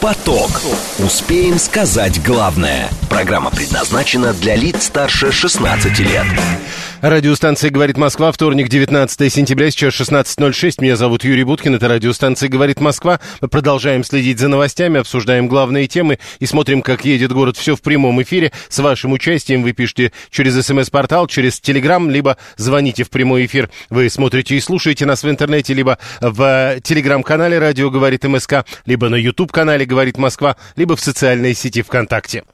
Поток. Успеем сказать главное. Программа предназначена для лиц старше 16 лет. Радиостанция «Говорит Москва», вторник, 19 сентября, сейчас 16.06. Меня зовут Юрий Буткин, это радиостанция «Говорит Москва». Мы продолжаем следить за новостями, обсуждаем главные темы и смотрим, как едет город. Все в прямом эфире. С вашим участием вы пишете через смс-портал, через телеграм, либо звоните в прямой эфир. Вы смотрите и слушаете нас в интернете, либо в телеграм-канале «Радио говорит МСК», либо на YouTube-канале «Говорит Москва», либо в социальной сети ВКонтакте.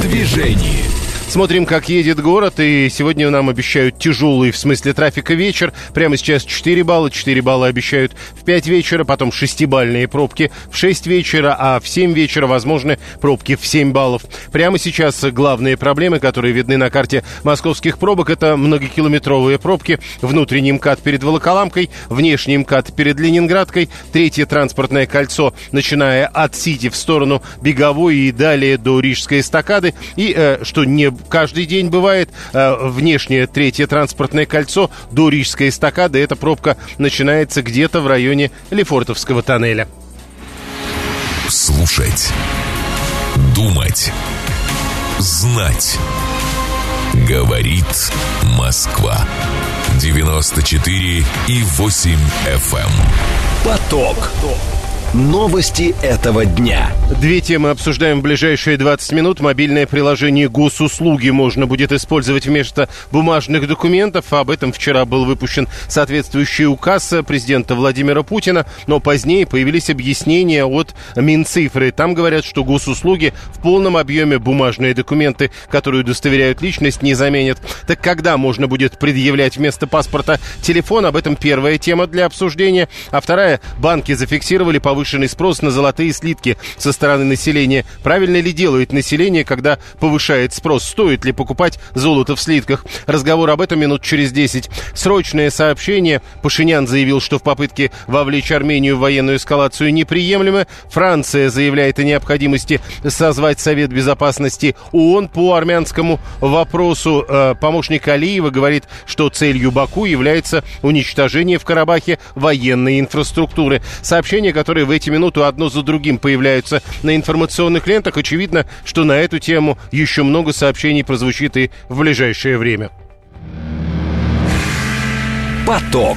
В движении. Смотрим, как едет город, и сегодня нам обещают тяжелый в смысле трафика вечер. Прямо сейчас 4 балла, 4 балла обещают в 5 вечера, потом 6-бальные пробки в 6 вечера, а в 7 вечера возможны пробки в 7 баллов. Прямо сейчас главные проблемы, которые видны на карте московских пробок, это многокилометровые пробки, внутренний МКАД перед Волоколамкой, внешний МКАД перед Ленинградкой, третье транспортное кольцо, начиная от Сити в сторону Беговой и далее до Рижской эстакады, и, э, что не каждый день бывает. Э, внешнее третье транспортное кольцо до Рижской эстакады. Эта пробка начинается где-то в районе Лефортовского тоннеля. Слушать. Думать. Знать. Говорит Москва. 94 и 8 FM. Эм. Поток. Поток. Новости этого дня. Две темы обсуждаем в ближайшие 20 минут. Мобильное приложение госуслуги можно будет использовать вместо бумажных документов. Об этом вчера был выпущен соответствующий указ президента Владимира Путина. Но позднее появились объяснения от Минцифры. Там говорят, что госуслуги в полном объеме бумажные документы, которые удостоверяют личность, не заменят. Так когда можно будет предъявлять вместо паспорта телефон? Об этом первая тема для обсуждения. А вторая, банки зафиксировали повышенную повышенный спрос на золотые слитки со стороны населения. Правильно ли делает население, когда повышает спрос? Стоит ли покупать золото в слитках? Разговор об этом минут через 10. Срочное сообщение. Пашинян заявил, что в попытке вовлечь Армению в военную эскалацию неприемлемо. Франция заявляет о необходимости созвать Совет Безопасности ООН по армянскому вопросу. Э, помощник Алиева говорит, что целью Баку является уничтожение в Карабахе военной инфраструктуры. Сообщение, которое в эти минуты одно за другим появляются на информационных лентах. Очевидно, что на эту тему еще много сообщений прозвучит и в ближайшее время. Поток.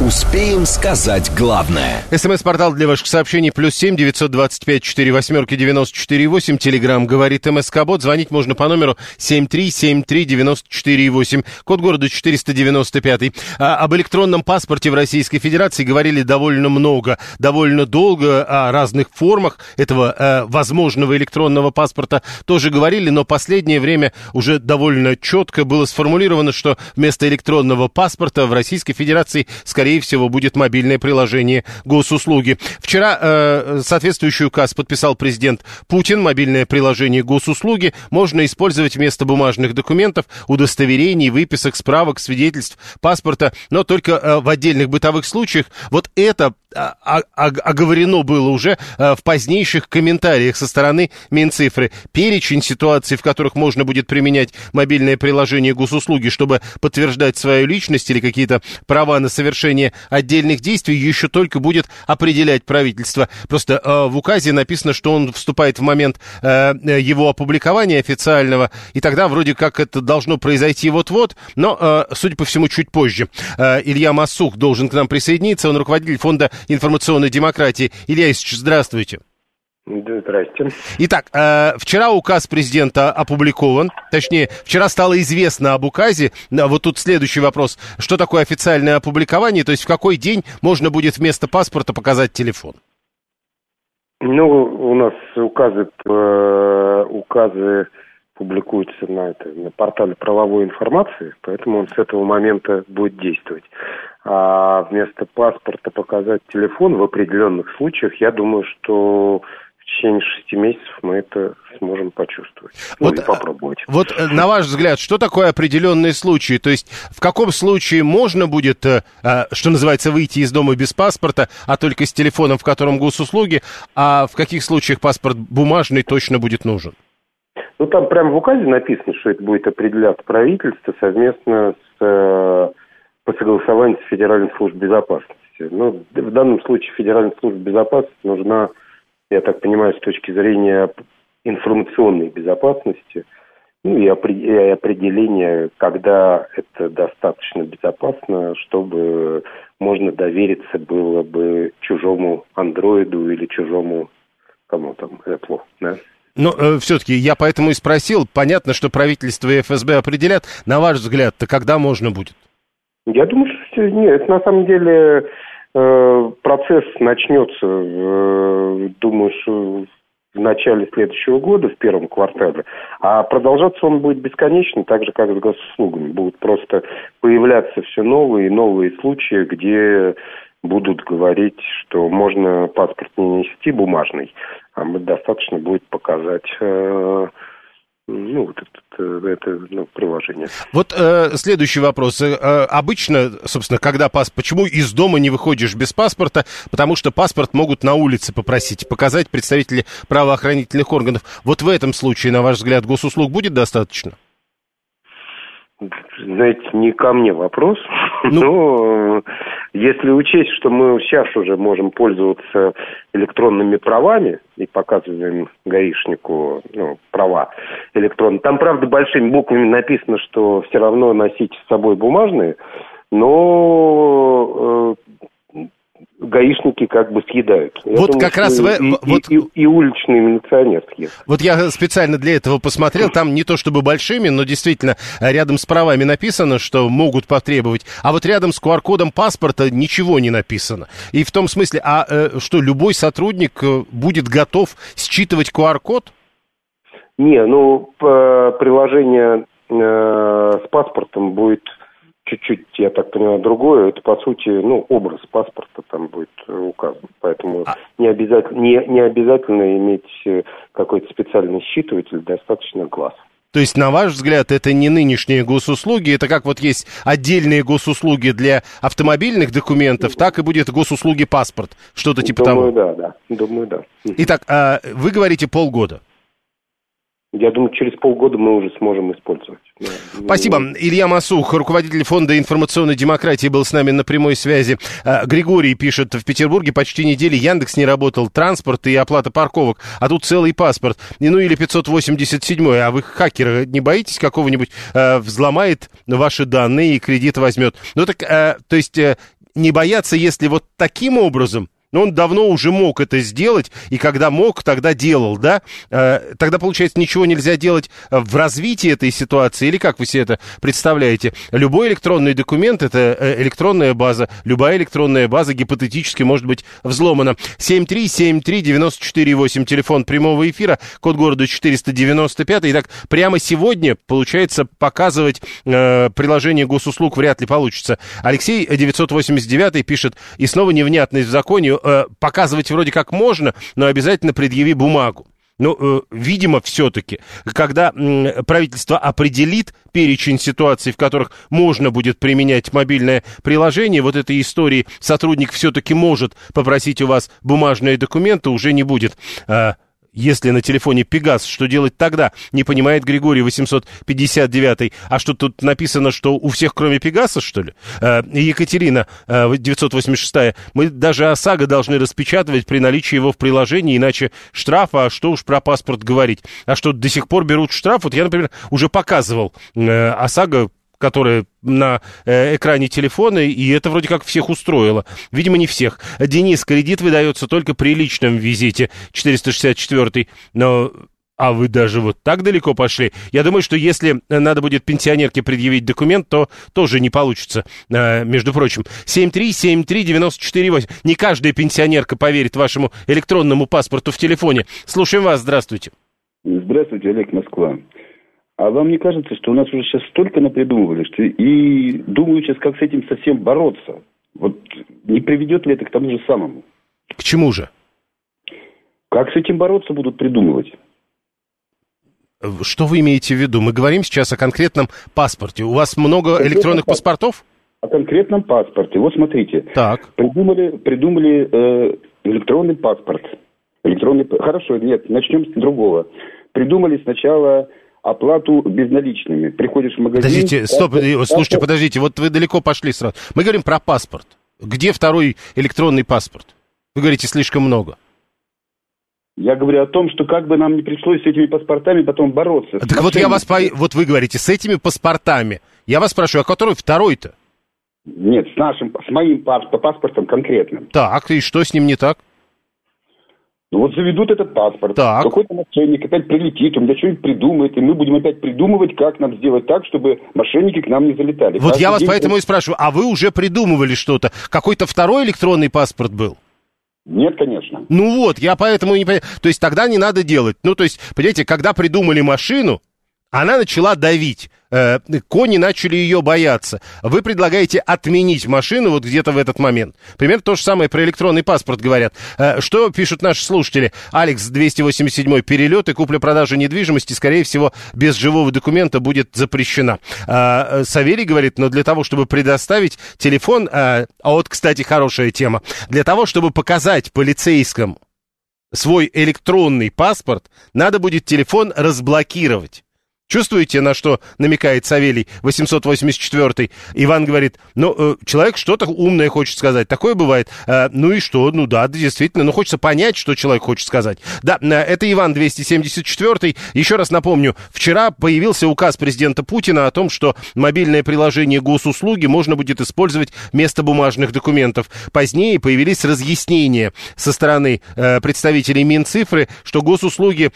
Успеем сказать главное. СМС-портал для ваших сообщений плюс семь девятьсот двадцать пять четыре восьмерки девяносто четыре восемь. Телеграмм говорит МСК Бот. Звонить можно по номеру семь три семь три девяносто четыре восемь. Код города четыреста девяносто пятый. А, об электронном паспорте в Российской Федерации говорили довольно много, довольно долго о разных формах этого э, возможного электронного паспорта тоже говорили, но последнее время уже довольно четко было сформулировано, что вместо электронного паспорта в Российской Федерации скорее скорее всего, будет мобильное приложение госуслуги. Вчера э, соответствующий указ подписал президент Путин. Мобильное приложение госуслуги можно использовать вместо бумажных документов, удостоверений, выписок, справок, свидетельств, паспорта, но только э, в отдельных бытовых случаях. Вот это а, а, оговорено было уже э, в позднейших комментариях со стороны Минцифры. Перечень ситуаций, в которых можно будет применять мобильное приложение госуслуги, чтобы подтверждать свою личность или какие-то права на совершение совершение отдельных действий еще только будет определять правительство. Просто э, в указе написано, что он вступает в момент э, его опубликования официального, и тогда вроде как это должно произойти вот-вот, но, э, судя по всему, чуть позже. Э, Илья Масух должен к нам присоединиться, он руководитель Фонда информационной демократии. Илья Ильич, здравствуйте. Здрасте. Итак, э, вчера указ президента опубликован, точнее, вчера стало известно об указе. Вот тут следующий вопрос. Что такое официальное опубликование? То есть в какой день можно будет вместо паспорта показать телефон? Ну, у нас указы, э, указы публикуются на, это, на портале правовой информации, поэтому он с этого момента будет действовать. А вместо паспорта показать телефон в определенных случаях, я думаю, что в течение шести месяцев мы это сможем почувствовать. Ну, вот, и попробовать. Вот э, на ваш взгляд, что такое определенные случаи? То есть в каком случае можно будет, э, э, что называется, выйти из дома без паспорта, а только с телефоном, в котором госуслуги, а в каких случаях паспорт бумажный точно будет нужен? Ну, там прямо в указе написано, что это будет определяться правительство совместно с, э, по согласованию с Федеральной службой безопасности. Ну, в данном случае Федеральная служба безопасности нужна, я так понимаю, с точки зрения информационной безопасности, ну и определение, когда это достаточно безопасно, чтобы можно довериться было бы чужому андроиду или чужому кому там Apple, да? Но э, все-таки я поэтому и спросил. Понятно, что правительство и ФСБ определят. На ваш взгляд-то когда можно будет? Я думаю, что нет, на самом деле процесс начнется, э, думаю, что в начале следующего года, в первом квартале, а продолжаться он будет бесконечно, так же, как с госуслугами. Будут просто появляться все новые и новые случаи, где будут говорить, что можно паспорт не нести бумажный, а достаточно будет показать э, ну, вот это, это ну, приложение. Вот э, следующий вопрос. Э, обычно, собственно, когда паспорт, почему из дома не выходишь без паспорта? Потому что паспорт могут на улице попросить, показать представители правоохранительных органов. Вот в этом случае, на ваш взгляд, госуслуг будет достаточно? Знаете, не ко мне вопрос, ну... но если учесть, что мы сейчас уже можем пользоваться электронными правами и показываем гаишнику ну, права электронные, там, правда, большими буквами написано, что все равно носить с собой бумажные, но э, гаишники как бы съедают. Я вот думаю, как раз в... и, вот... и, и, и уличный милиционер съест. Вот я специально для этого посмотрел, там не то чтобы большими, но действительно рядом с правами написано, что могут потребовать, а вот рядом с QR-кодом паспорта ничего не написано. И в том смысле, а э, что, любой сотрудник э, будет готов считывать QR-код? Не, ну, приложение э, с паспортом будет чуть-чуть, я так понимаю, другое. Это, по сути, ну, образ паспорта там будет указан. Поэтому а... не, обязательно, не, не обязательно иметь э, какой-то специальный считыватель, достаточно глаз. То есть, на ваш взгляд, это не нынешние госуслуги, это как вот есть отдельные госуслуги для автомобильных документов, так и будет госуслуги паспорт, что-то типа Думаю, того. да, да. Думаю, да. Итак, а вы говорите полгода. Я думаю, через полгода мы уже сможем использовать. Спасибо. Илья Масух, руководитель Фонда информационной демократии, был с нами на прямой связи. А, Григорий пишет, в Петербурге почти недели Яндекс не работал, транспорт и оплата парковок, а тут целый паспорт. Ну или 587 а вы хакеры не боитесь какого-нибудь э, взломает ваши данные и кредит возьмет? Ну так, э, то есть э, не бояться, если вот таким образом но он давно уже мог это сделать, и когда мог, тогда делал, да? Э, тогда, получается, ничего нельзя делать в развитии этой ситуации, или как вы себе это представляете? Любой электронный документ – это э, электронная база, любая электронная база гипотетически может быть взломана. 7373948, телефон прямого эфира, код города 495. Итак, прямо сегодня, получается, показывать э, приложение госуслуг вряд ли получится. Алексей 989 пишет, и снова невнятность в законе, э, показывать вроде как можно, но обязательно предъяви бумагу. Ну, э, видимо, все-таки, когда э, правительство определит перечень ситуаций, в которых можно будет применять мобильное приложение, вот этой истории сотрудник все-таки может попросить у вас бумажные документы, уже не будет. Э, если на телефоне Пегас, что делать тогда? Не понимает Григорий 859. А что тут написано, что у всех кроме Пегаса, что ли? Э, Екатерина э, 986. Мы даже ОСАГО должны распечатывать при наличии его в приложении, иначе штрафа, а что уж про паспорт говорить. А что до сих пор берут штраф? Вот я, например, уже показывал э, ОСАГО которая на э, экране телефона, и это вроде как всех устроило. Видимо, не всех. Денис, кредит выдается только при личном визите, 464 но а вы даже вот так далеко пошли? Я думаю, что если надо будет пенсионерке предъявить документ, то тоже не получится, э, между прочим. 7373948. Не каждая пенсионерка поверит вашему электронному паспорту в телефоне. Слушаем вас, здравствуйте. Здравствуйте, Олег Москва. А вам не кажется, что у нас уже сейчас столько напридумывали, что и думаю сейчас, как с этим совсем бороться? Вот не приведет ли это к тому же самому? К чему же? Как с этим бороться будут придумывать? Что вы имеете в виду? Мы говорим сейчас о конкретном паспорте. У вас много электронных паспортов? О конкретном паспорте. Вот смотрите. Так. Придумали, придумали э, электронный паспорт. Электронный... Хорошо, нет, начнем с другого придумали сначала оплату безналичными. Приходишь в магазин... Подождите, стоп, паспорт, слушайте, подождите, вот вы далеко пошли сразу. Мы говорим про паспорт. Где второй электронный паспорт? Вы говорите, слишком много. Я говорю о том, что как бы нам не пришлось с этими паспортами потом бороться. Так вот я вас, по... вот вы говорите, с этими паспортами. Я вас спрашиваю, а который второй-то? Нет, с нашим, с моим паспортом конкретным. Так, и что с ним не так? Ну вот заведут этот паспорт, так. какой-то мошенник опять прилетит, он для что-нибудь придумает, и мы будем опять придумывать, как нам сделать так, чтобы мошенники к нам не залетали. Вот Каждый я вас день... поэтому и спрашиваю, а вы уже придумывали что-то? Какой-то второй электронный паспорт был? Нет, конечно. Ну вот, я поэтому не понимаю. То есть тогда не надо делать. Ну, то есть, понимаете, когда придумали машину, она начала давить. Э, кони начали ее бояться. Вы предлагаете отменить машину вот где-то в этот момент. Примерно то же самое про электронный паспорт говорят. Э, что пишут наши слушатели? Алекс, 287 перелет и купля-продажа недвижимости, скорее всего, без живого документа будет запрещена. Э, Савелий говорит, но для того, чтобы предоставить телефон... А вот, кстати, хорошая тема. Для того, чтобы показать полицейскому свой электронный паспорт, надо будет телефон разблокировать. Чувствуете, на что намекает Савелий 884 Иван говорит, ну, э, человек что-то умное хочет сказать. Такое бывает. Э, ну и что? Ну да, действительно. Ну, хочется понять, что человек хочет сказать. Да, э, это Иван 274 Еще раз напомню, вчера появился указ президента Путина о том, что мобильное приложение госуслуги можно будет использовать вместо бумажных документов. Позднее появились разъяснения со стороны представителей Минцифры, что госуслуги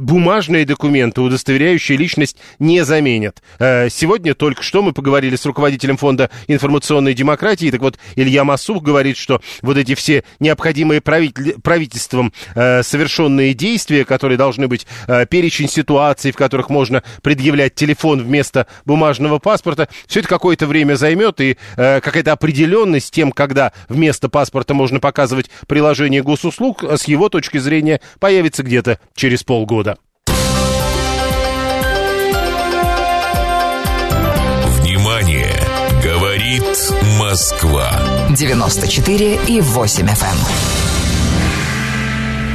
бумажные документы, удостоверяющие личность личность не заменят. Э, сегодня только что мы поговорили с руководителем фонда информационной демократии. Так вот, Илья Масух говорит, что вот эти все необходимые правительством э, совершенные действия, которые должны быть э, перечень ситуаций, в которых можно предъявлять телефон вместо бумажного паспорта, все это какое-то время займет, и какая-то определенность тем, когда вместо паспорта можно показывать приложение госуслуг, с его точки зрения появится где-то через полгода. Москва. 94 и 8 FM. Эм.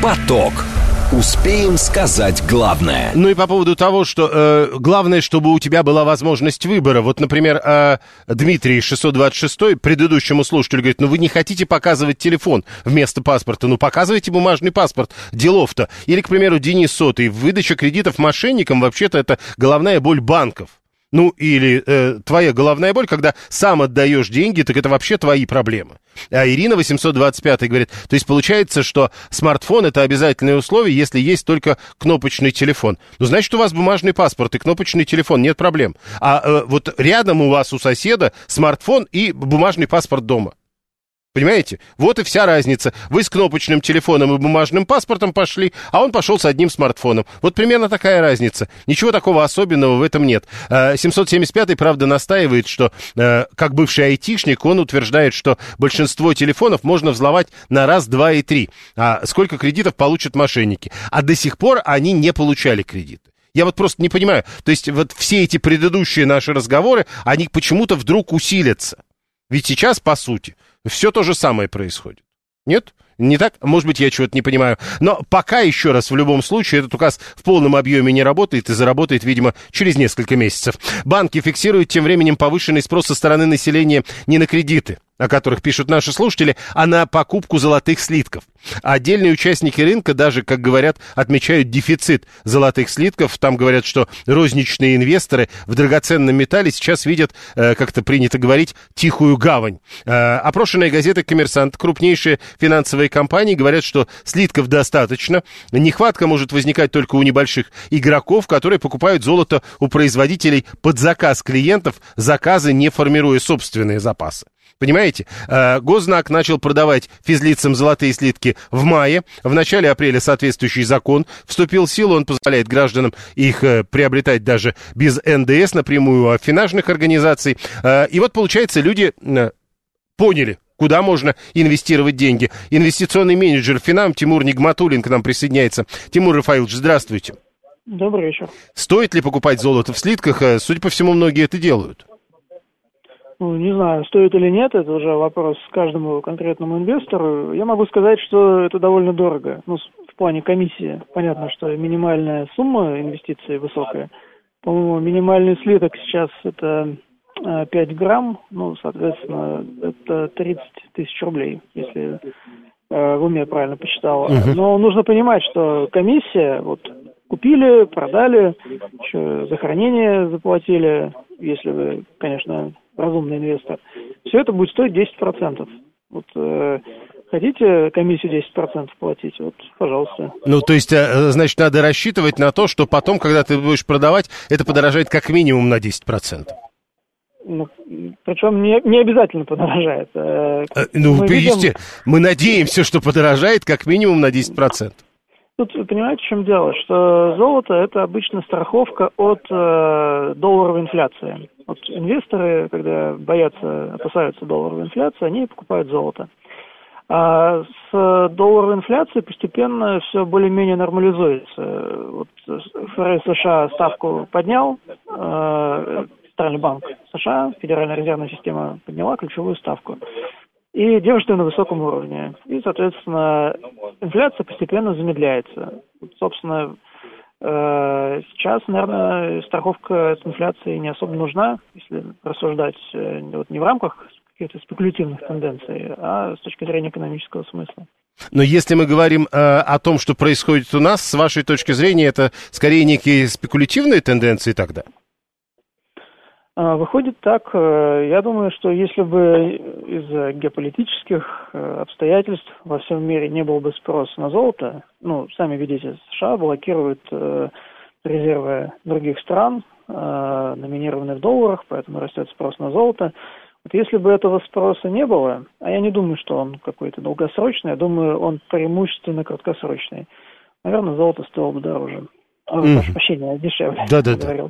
Поток. Успеем сказать главное. Ну и по поводу того, что э, главное, чтобы у тебя была возможность выбора. Вот, например, э, Дмитрий 626, предыдущему слушателю, говорит, ну вы не хотите показывать телефон вместо паспорта, ну показывайте бумажный паспорт, делов-то. Или, к примеру, Денис Сотый, выдача кредитов мошенникам, вообще-то это головная боль банков. Ну, или э, твоя головная боль, когда сам отдаешь деньги, так это вообще твои проблемы. А Ирина 825 говорит, то есть получается, что смартфон это обязательное условие, если есть только кнопочный телефон. Ну, значит, у вас бумажный паспорт и кнопочный телефон, нет проблем. А э, вот рядом у вас у соседа смартфон и бумажный паспорт дома. Понимаете? Вот и вся разница. Вы с кнопочным телефоном и бумажным паспортом пошли, а он пошел с одним смартфоном. Вот примерно такая разница. Ничего такого особенного в этом нет. 775-й, э, правда, настаивает, что э, как бывший айтишник, он утверждает, что большинство телефонов можно взломать на раз, два и три. А сколько кредитов получат мошенники? А до сих пор они не получали кредиты. Я вот просто не понимаю. То есть вот все эти предыдущие наши разговоры, они почему-то вдруг усилятся. Ведь сейчас, по сути, все то же самое происходит. Нет? Не так? Может быть, я чего-то не понимаю. Но пока еще раз, в любом случае, этот указ в полном объеме не работает и заработает, видимо, через несколько месяцев. Банки фиксируют тем временем повышенный спрос со стороны населения не на кредиты, о которых пишут наши слушатели, а на покупку золотых слитков. Отдельные участники рынка даже, как говорят, отмечают дефицит золотых слитков. Там говорят, что розничные инвесторы в драгоценном металле сейчас видят, э, как это принято говорить, тихую гавань. Э, опрошенная газета «Коммерсант», крупнейшие финансовые компании, говорят, что слитков достаточно. Нехватка может возникать только у небольших игроков, которые покупают золото у производителей под заказ клиентов, заказы не формируя собственные запасы. Понимаете? Э, Гознак начал продавать физлицам золотые слитки в мае. В начале апреля соответствующий закон вступил в силу. Он позволяет гражданам их э, приобретать даже без НДС напрямую от финансовых организаций. Э, и вот, получается, люди поняли, куда можно инвестировать деньги. Инвестиционный менеджер Финам Тимур Нигматулин к нам присоединяется. Тимур Рафаилович, здравствуйте. Добрый вечер. Стоит ли покупать золото в слитках? Судя по всему, многие это делают. Ну, не знаю, стоит или нет, это уже вопрос каждому конкретному инвестору. Я могу сказать, что это довольно дорого. Ну, в плане комиссии. Понятно, что минимальная сумма инвестиций высокая. По-моему, минимальный слиток сейчас это 5 э, грамм, ну, соответственно, это 30 тысяч рублей, если э, в уме правильно посчитал. Угу. Но нужно понимать, что комиссия, вот, купили, продали, еще за хранение заплатили, если вы, конечно, разумный инвестор. Все это будет стоить 10%. Вот э, хотите комиссию 10% платить, вот, пожалуйста. Ну, то есть, э, значит, надо рассчитывать на то, что потом, когда ты будешь продавать, это подорожает как минимум на 10%. Ну, причем не, не обязательно подорожает. Э, э ну, мы, видим... мы надеемся, что подорожает как минимум на 10%. Тут, понимаете, в чем дело? Что золото – это обычно страховка от э, долларовой инфляции. Вот инвесторы, когда боятся, опасаются долларовой инфляции, они покупают золото. А с долларовой инфляцией постепенно все более-менее нормализуется. Вот ФРС США ставку поднял, э, Центральный банк США, Федеральная резервная система подняла ключевую ставку. И держит на высоком уровне. И, соответственно, инфляция постепенно замедляется. Собственно, э, сейчас, наверное, страховка от инфляции не особо нужна, если рассуждать э, вот не в рамках каких-то спекулятивных тенденций, а с точки зрения экономического смысла. Но если мы говорим э, о том, что происходит у нас, с вашей точки зрения, это скорее некие спекулятивные тенденции тогда? А, выходит так, э, я думаю, что если бы из-за геополитических э, обстоятельств во всем мире не было бы спроса на золото, ну, сами видите, США блокируют э, резервы других стран, номинированные в долларах, поэтому растет спрос на золото. Вот если бы этого спроса не было, а я не думаю, что он какой-то долгосрочный, я думаю, он преимущественно краткосрочный, наверное, золото стоило бы дороже. Mm. Прошу прощения, дешевле. Да-да-да.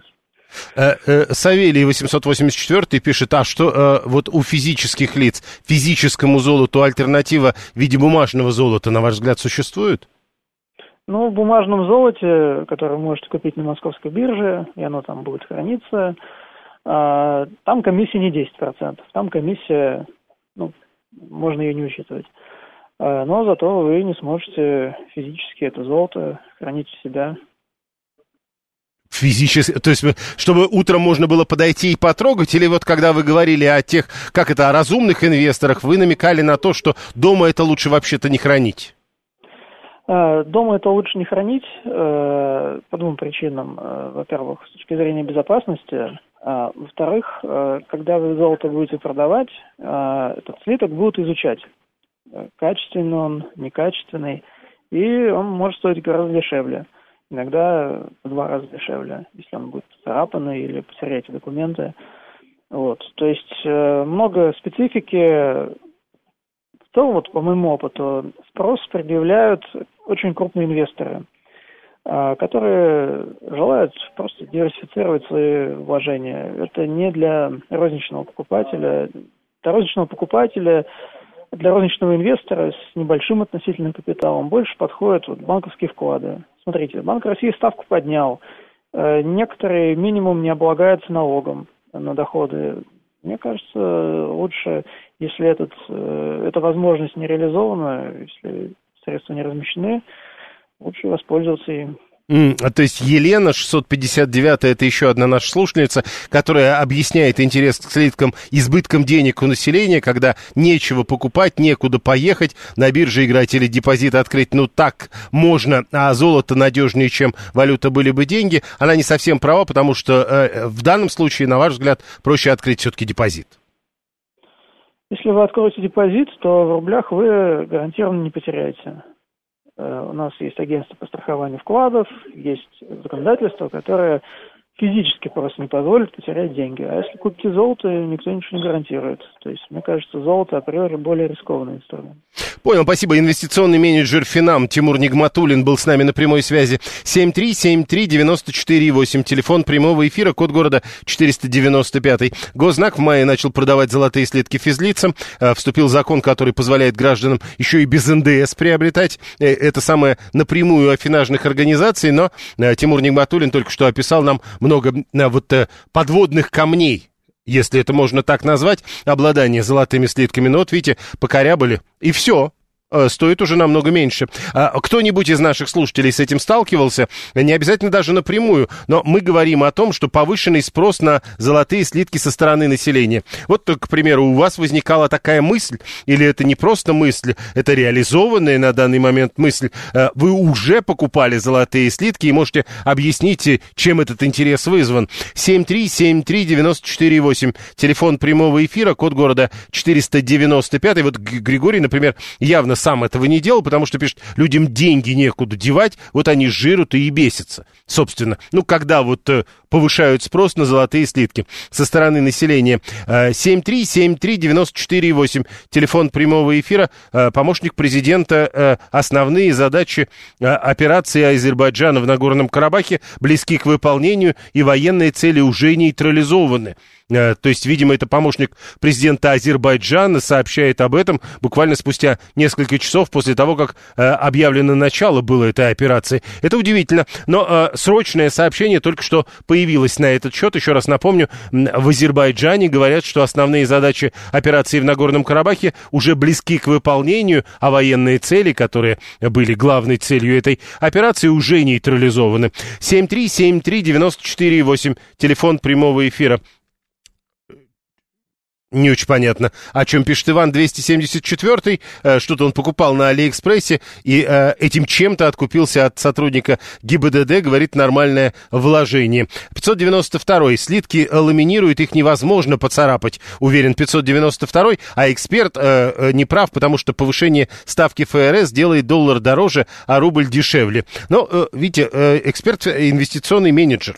Э, э, Савелий 884 пишет, а что э, вот у физических лиц физическому золоту альтернатива в виде бумажного золота, на ваш взгляд, существует? Ну, в бумажном золоте, которое вы можете купить на московской бирже, и оно там будет храниться, а, там комиссия не 10%, там комиссия, ну, можно ее не учитывать. А, но зато вы не сможете физически это золото хранить у себя физически, то есть, чтобы утром можно было подойти и потрогать, или вот когда вы говорили о тех, как это, о разумных инвесторах, вы намекали на то, что дома это лучше вообще-то не хранить? А, дома это лучше не хранить э, по двум причинам. Э, во-первых, с точки зрения безопасности. Во-вторых, э, когда вы золото будете продавать, этот слиток будут изучать. Качественный он, некачественный. И он может стоить гораздо дешевле иногда в два раза дешевле, если он будет царапанный или потеряете документы. Вот. То есть э, много специфики. В целом, вот по моему опыту, спрос предъявляют очень крупные инвесторы, э, которые желают просто диверсифицировать свои вложения. Это не для розничного покупателя. Для розничного покупателя для розничного инвестора с небольшим относительным капиталом больше подходят вот банковские вклады. Смотрите, Банк России ставку поднял. Э, некоторые минимум не облагаются налогом на доходы. Мне кажется, лучше, если этот, э, эта возможность не реализована, если средства не размещены, лучше воспользоваться им. Mm, то есть Елена 659 это еще одна наша слушательница, которая объясняет интерес к слиткам избытком денег у населения, когда нечего покупать, некуда поехать, на бирже играть или депозит открыть, ну так можно, а золото надежнее, чем валюта были бы деньги. Она не совсем права, потому что э, в данном случае, на ваш взгляд, проще открыть все-таки депозит. Если вы откроете депозит, то в рублях вы гарантированно не потеряете. Э, у нас есть агентство по страхованию вкладов, есть законодательство, которое физически просто не позволит потерять деньги. А если купите золото, никто ничего не гарантирует. То есть, мне кажется, золото априори более рискованный инструмент. Понял, спасибо. Инвестиционный менеджер Финам Тимур Нигматулин был с нами на прямой связи. 7373948, телефон прямого эфира, код города 495. Гознак в мае начал продавать золотые слитки физлицам. Э, вступил закон, который позволяет гражданам еще и без НДС приобретать. Э, это самое напрямую афинажных организаций, но э, Тимур Нигматулин только что описал нам много вот подводных камней если это можно так назвать, обладание золотыми слитками. Но вот видите, покорябали, и все. Э, стоит уже намного меньше. А, кто-нибудь из наших слушателей с этим сталкивался, не обязательно даже напрямую, но мы говорим о том, что повышенный спрос на золотые слитки со стороны населения. Вот, к примеру, у вас возникала такая мысль, или это не просто мысль, это реализованная на данный момент мысль, э, вы уже покупали золотые слитки и можете объяснить, чем этот интерес вызван. 7373948, телефон прямого эфира, код города 495. Вот Григорий, например, явно сам этого не делал, потому что, пишет, людям деньги некуда девать, вот они жирут и бесятся, собственно. Ну, когда вот э, повышают спрос на золотые слитки со стороны населения. 7373948, э, телефон прямого эфира, э, помощник президента, основные задачи операции Азербайджана в Нагорном Карабахе близки к выполнению и военные цели уже нейтрализованы. Э, то есть, видимо, это помощник президента Азербайджана сообщает об этом буквально спустя несколько часов после того, как э, объявлено начало было этой операции. Это удивительно. Но э, срочное сообщение только что появилось на этот счет. Еще раз напомню, в Азербайджане говорят, что основные задачи операции в Нагорном Карабахе уже близки к выполнению, а военные цели, которые были главной целью этой операции, уже нейтрализованы. 7373948, телефон прямого эфира не очень понятно, о чем пишет Иван 274 э, что-то он покупал на Алиэкспрессе и э, этим чем-то откупился от сотрудника ГИБДД, говорит, нормальное вложение. 592 слитки ламинируют, их невозможно поцарапать, уверен 592 а эксперт э, э, не прав, потому что повышение ставки ФРС делает доллар дороже, а рубль дешевле. Но, видите, эксперт инвестиционный менеджер.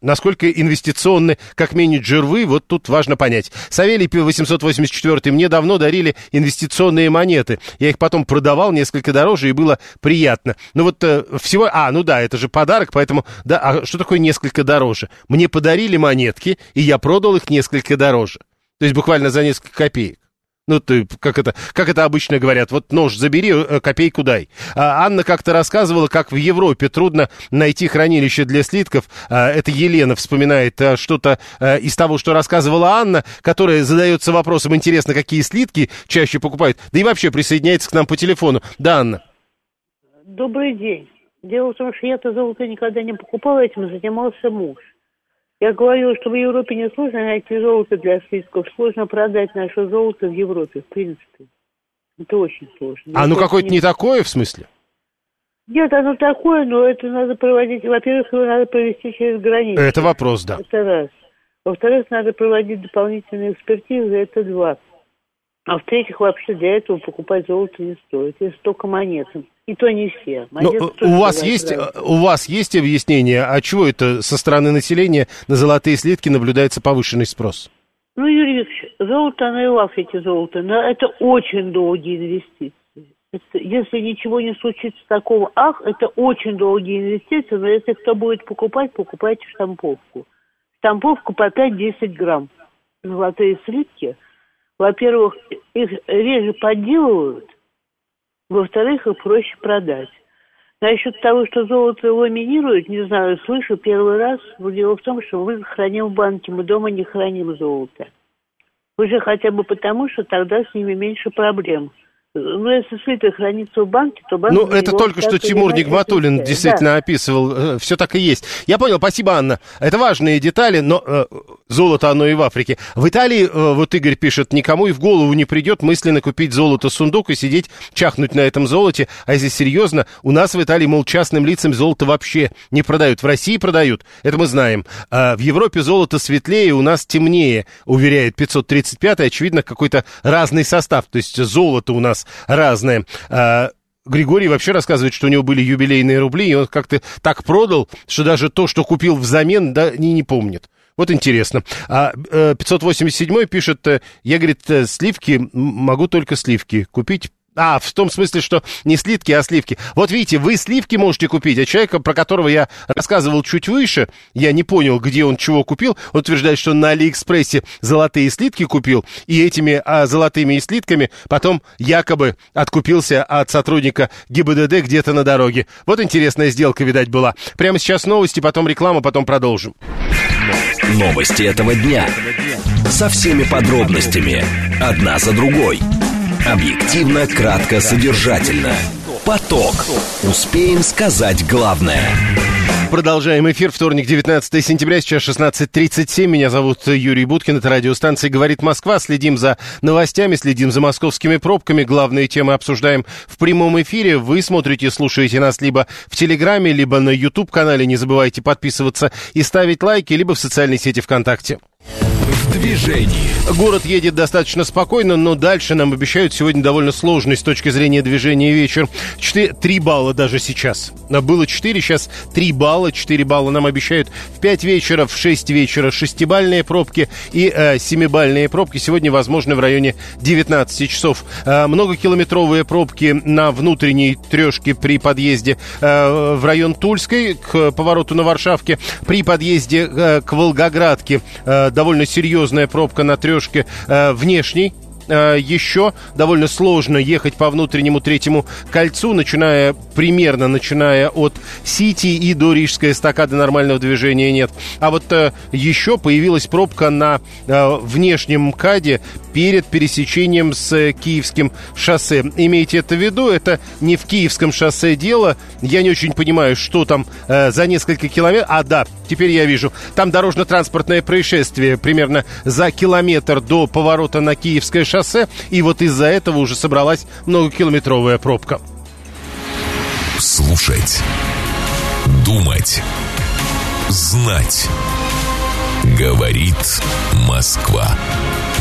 Насколько инвестиционны как менеджер вы, вот тут важно понять. Савелий 884 мне давно дарили инвестиционные монеты. Я их потом продавал несколько дороже, и было приятно. Ну вот э, всего... А, ну да, это же подарок, поэтому... Да, а что такое несколько дороже? Мне подарили монетки, и я продал их несколько дороже. То есть буквально за несколько копеек. Ну, ты, как, это, как это обычно говорят, вот нож забери, э, копейку дай. А Анна как-то рассказывала, как в Европе трудно найти хранилище для слитков. А, это Елена вспоминает а, что-то а, из того, что рассказывала Анна, которая задается вопросом, интересно, какие слитки чаще покупают. Да и вообще присоединяется к нам по телефону. Да, Анна. Добрый день. Дело в том, что я-то золото никогда не покупала, этим занимался муж. Я говорила, что в Европе не сложно найти золото для слитков, сложно продать наше золото в Европе, в принципе. Это очень сложно. А ну какое-то не такое, в смысле? Нет, оно такое, но это надо проводить, во-первых, его надо провести через границу. Это вопрос, да. Это раз. Во-вторых, надо проводить дополнительные экспертизы, это два. А в-третьих, вообще для этого покупать золото не стоит, если только монеты. И то не все. Но ну, у вас есть у вас есть объяснение, а чего это со стороны населения на золотые слитки наблюдается повышенный спрос? Ну, Юрий Викторович, золото, оно и в Африке золото, но это очень долгие инвестиции. Это, если ничего не случится такого, ах, это очень долгие инвестиции, но если кто будет покупать, покупайте штамповку. Штамповку по 5-10 грамм. Золотые слитки, во-первых, их реже подделывают, во-вторых, их проще продать. Насчет того, что золото ламинируют, не знаю, слышу первый раз. Но дело в том, что мы храним в банке, мы дома не храним золото. Уже хотя бы потому, что тогда с ними меньше проблем. Ну, если слиток хранится в банке, то банк... Ну, это только что Тимур Нигматуллин действительно да. описывал. Э, Все так и есть. Я понял, спасибо, Анна. Это важные детали, но э, золото оно и в Африке. В Италии, э, вот Игорь пишет, никому и в голову не придет мысленно купить золото-сундук и сидеть чахнуть на этом золоте. А если серьезно, у нас в Италии, мол, частным лицам золото вообще не продают. В России продают, это мы знаем. А в Европе золото светлее, у нас темнее, уверяет 535 Очевидно, какой-то разный состав. То есть золото у нас разное. А, Григорий вообще рассказывает, что у него были юбилейные рубли, и он как-то так продал, что даже то, что купил взамен, да, не, не помнит. Вот интересно. А 587 э, пишет, э, я, говорит, э, сливки, могу только сливки купить а, в том смысле, что не слитки, а сливки. Вот видите, вы сливки можете купить, а человека, про которого я рассказывал чуть выше, я не понял, где он чего купил, он утверждает, что на Алиэкспрессе золотые слитки купил, и этими а, золотыми слитками потом якобы откупился от сотрудника ГИБДД где-то на дороге. Вот интересная сделка, видать, была. Прямо сейчас новости, потом реклама, потом продолжим. Новости этого дня. Со всеми подробностями. Одна за другой. Объективно, кратко, содержательно. Поток. Успеем сказать главное. Продолжаем эфир. Вторник, 19 сентября, сейчас 16.37. Меня зовут Юрий Буткин. Это радиостанция «Говорит Москва». Следим за новостями, следим за московскими пробками. Главные темы обсуждаем в прямом эфире. Вы смотрите, слушаете нас либо в Телеграме, либо на YouTube-канале. Не забывайте подписываться и ставить лайки, либо в социальной сети ВКонтакте. В движении. Город едет достаточно спокойно, но дальше нам обещают сегодня довольно сложный с точки зрения движения вечер. 4, 3 балла даже сейчас. Было 4, сейчас 3 балла. 4 балла нам обещают в 5 вечера, в 6 вечера 6-бальные пробки и э, 7-бальные пробки. Сегодня возможны в районе 19 часов. Э, многокилометровые пробки на внутренней трешке при подъезде э, в район Тульской к повороту на Варшавке. При подъезде э, к Волгоградке э, довольно серьезная пробка на трешке э, внешней э, еще довольно сложно ехать по внутреннему третьему кольцу, начиная примерно начиная от Сити и до Рижской эстакады нормального движения нет. А вот э, еще появилась пробка на э, внешнем МКАДе перед пересечением с э, Киевским шоссе. Имейте это в виду, это не в Киевском шоссе дело. Я не очень понимаю, что там э, за несколько километров. А, да, теперь я вижу. Там дорожно-транспортное происшествие примерно за километр до поворота на Киевское шоссе. И вот из-за этого уже собралась многокилометровая пробка. Слушать. Думать. Знать. Говорит Москва.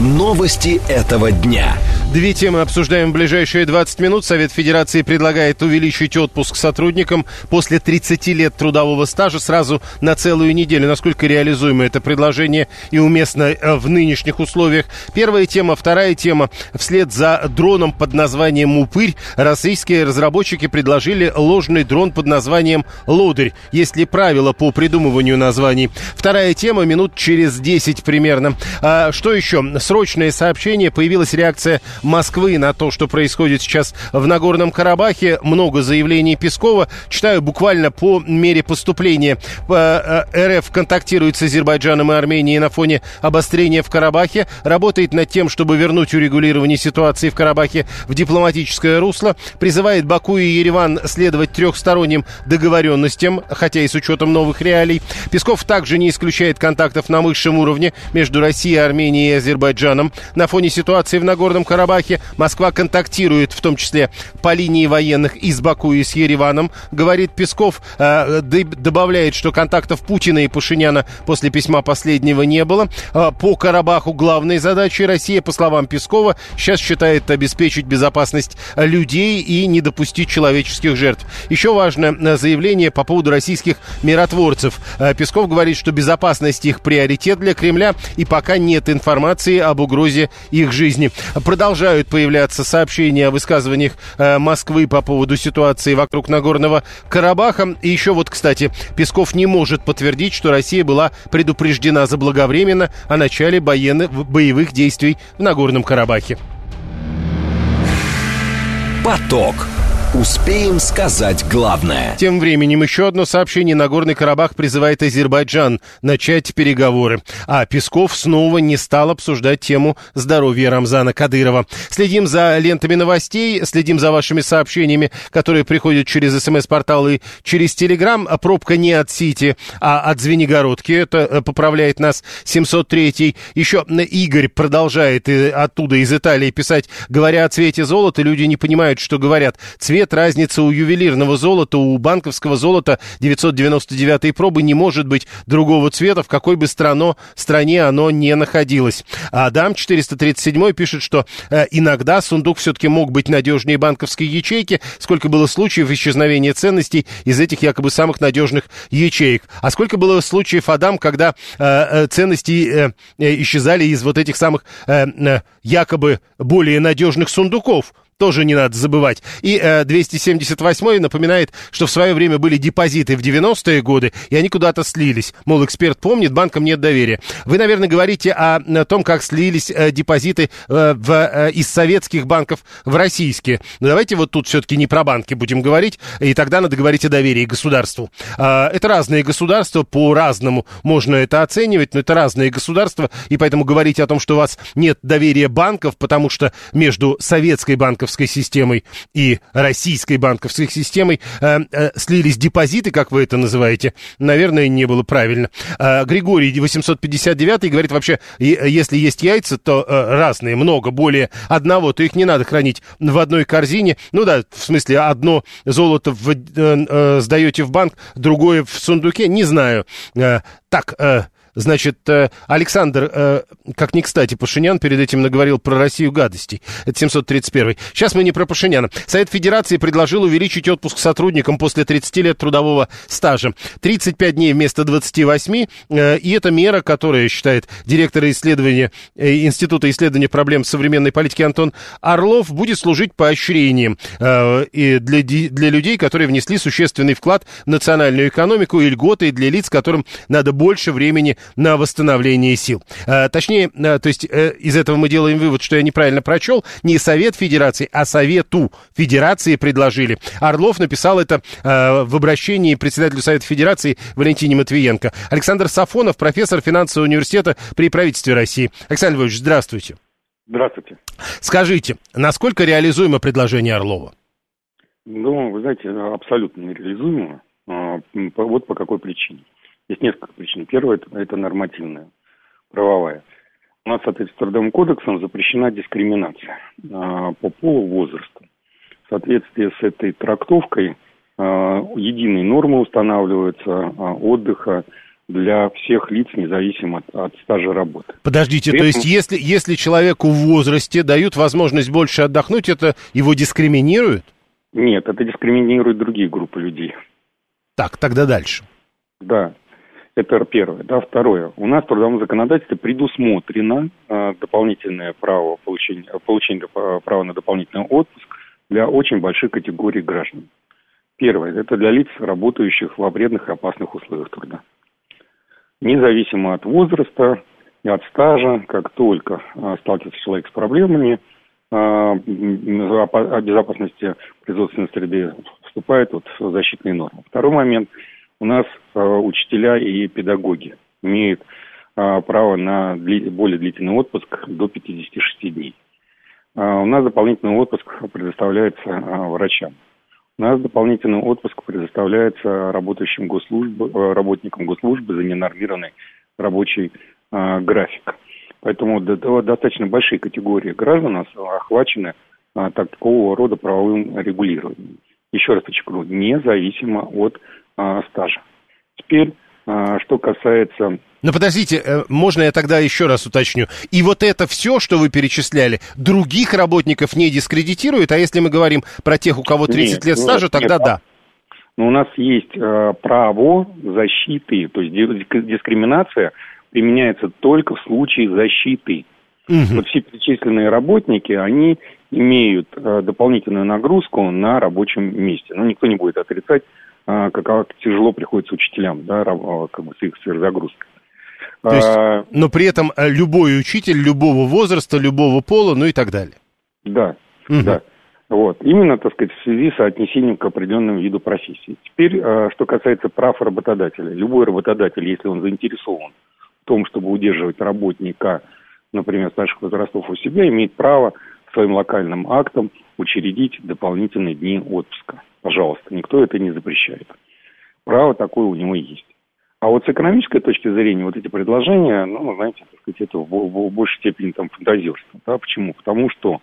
Новости этого дня. Две темы обсуждаем в ближайшие 20 минут. Совет Федерации предлагает увеличить отпуск сотрудникам после 30 лет трудового стажа сразу на целую неделю. Насколько реализуемо это предложение и уместно э, в нынешних условиях. Первая тема. Вторая тема. Вслед за дроном под названием «Упырь» российские разработчики предложили ложный дрон под названием «Лодырь». Есть ли правила по придумыванию названий? Вторая тема. Минут через 10 примерно. А, что еще? Срочное сообщение, появилась реакция Москвы на то, что происходит сейчас в Нагорном Карабахе. Много заявлений Пескова. Читаю буквально по мере поступления. Э, РФ контактирует с Азербайджаном и Арменией на фоне обострения в Карабахе. Работает над тем, чтобы вернуть урегулирование ситуации в Карабахе в дипломатическое русло. Призывает Баку и Ереван следовать трехсторонним договоренностям, хотя и с учетом новых реалий. Песков также не исключает контактов на высшем уровне между Россией, Арменией и Азербайджаном Азербайджаном. На фоне ситуации в Нагорном Карабахе Москва контактирует, в том числе по линии военных и с Баку, и с Ереваном, говорит Песков. Э, добавляет, что контактов Путина и Пашиняна после письма последнего не было. Э, по Карабаху главной задачей России, по словам Пескова, сейчас считает обеспечить безопасность людей и не допустить человеческих жертв. Еще важное э, заявление по поводу российских миротворцев. Песков говорит, что безопасность их приоритет для Кремля и пока нет информации об угрозе их жизни. Продолжают появляться сообщения о высказываниях э, Москвы по поводу ситуации вокруг Нагорного Карабаха. И еще вот, кстати, Песков не может подтвердить, что Россия была предупреждена заблаговременно о начале боевых действий в Нагорном Карабахе. Поток. Успеем сказать главное. Тем временем еще одно сообщение. Нагорный Карабах призывает Азербайджан начать переговоры. А Песков снова не стал обсуждать тему здоровья Рамзана Кадырова. Следим за лентами новостей, следим за вашими сообщениями, которые приходят через смс-портал и через телеграм. Пробка не от Сити, а от Звенигородки. Это э, поправляет нас 703. Еще Игорь продолжает э, оттуда из Италии писать, говоря о цвете золота, люди не понимают, что говорят. Цвет лет разница у ювелирного золота, у банковского золота 999 пробы не может быть другого цвета, в какой бы страно, стране оно не находилось. А Адам 437 пишет, что э, иногда сундук все-таки мог быть надежнее банковской ячейки, сколько было случаев исчезновения ценностей из этих якобы самых надежных ячеек. А сколько было случаев, Адам, когда э, э ценности э, э, исчезали из вот этих самых э, э, якобы более надежных сундуков? Тоже не надо забывать. И э, 278 напоминает, что в свое время были депозиты в 90-е годы, и они куда-то слились. Мол, эксперт помнит, банкам нет доверия. Вы, наверное, говорите о, о том, как слились э, депозиты э, в, э, из советских банков в российские. Но давайте вот тут все-таки не про банки будем говорить, и тогда надо говорить о доверии государству. Э, это разные государства, по-разному можно это оценивать, но это разные государства, и поэтому говорить о том, что у вас нет доверия банков, потому что между советской банковской системой и российской банковской системой э, э, слились депозиты, как вы это называете, наверное, не было правильно. Э, Григорий 859 говорит, вообще, если есть яйца, то э, разные, много, более одного, то их не надо хранить в одной корзине. Ну да, в смысле, одно золото в, э, э, сдаете в банк, другое в сундуке, не знаю. Э, так, э, Значит, э, Александр, э, как ни кстати, Пашинян перед этим наговорил про Россию гадостей. Это 731. Сейчас мы не про Пашиняна. Совет Федерации предложил увеличить отпуск сотрудникам после 30 лет трудового стажа. 35 дней вместо 28. Э, и это мера, которая, считает директор исследования Института исследования проблем современной политики Антон Орлов, будет служить поощрением для людей, которые внесли существенный вклад в национальную экономику и льготы для лиц, которым надо больше времени на восстановление сил. А, точнее, а, то есть а, из этого мы делаем вывод, что я неправильно прочел. Не Совет Федерации, а Совету Федерации предложили. Орлов написал это а, в обращении председателю Совета Федерации Валентине Матвиенко. Александр Сафонов, профессор финансового университета при правительстве России. Александр Львович, здравствуйте. Здравствуйте. Скажите, насколько реализуемо предложение Орлова? Ну, вы знаете, абсолютно нереализуемо. Вот по какой причине. Есть несколько причин. Первое – это нормативная, правовая. У нас, соответственно, Трудовым кодексом запрещена дискриминация а, по полу возрасту. В соответствии с этой трактовкой а, единые нормы устанавливаются а, отдыха для всех лиц, независимо от, от стажа работы. Подождите, При то есть если, если человеку в возрасте дают возможность больше отдохнуть, это его дискриминирует? Нет, это дискриминирует другие группы людей. Так, тогда дальше. Да. Это первое. Да, второе. У нас в трудовом законодательстве предусмотрено э, дополнительное право получения, получения права на дополнительный отпуск для очень больших категорий граждан. Первое. Это для лиц, работающих во вредных и опасных условиях труда. Независимо от возраста и от стажа, как только э, сталкивается человек с проблемами, э, о безопасности производственной среды вступают вот защитные нормы. Второй момент – у нас э, учителя и педагоги имеют э, право на более длительный отпуск до 56 дней. Э, у нас дополнительный отпуск предоставляется врачам. У нас дополнительный отпуск предоставляется работающим госслужбы, работникам госслужбы за ненормированный рабочий график. Поэтому достаточно большие категории граждан охвачены такого рода правовым регулированием. Еще раз подчеркну, независимо от а, стажа. Теперь, а, что касается... Но подождите, э, можно я тогда еще раз уточню? И вот это все, что вы перечисляли, других работников не дискредитирует? А если мы говорим про тех, у кого 30 нет, лет стажа, нет, тогда нет. да. Но у нас есть э, право защиты, то есть дискриминация применяется только в случае защиты. Угу. Вот все перечисленные работники, они имеют э, дополнительную нагрузку на рабочем месте. Ну, никто не будет отрицать как тяжело приходится учителям, да, а, как бы с их сверхзагрузкой. То есть, а, но при этом любой учитель любого возраста, любого пола, ну и так далее. Да, угу. да. Вот. Именно, так сказать, в связи с отнесением к определенному виду профессии. Теперь, что касается прав работодателя. Любой работодатель, если он заинтересован в том, чтобы удерживать работника, например, старших возрастов у себя, имеет право своим локальным актом учредить дополнительные дни отпуска. Пожалуйста, никто это не запрещает. Право такое у него есть. А вот с экономической точки зрения вот эти предложения, ну, знаете, так сказать, это в, в, в большей степени там фантазерство. Да? Почему? Потому что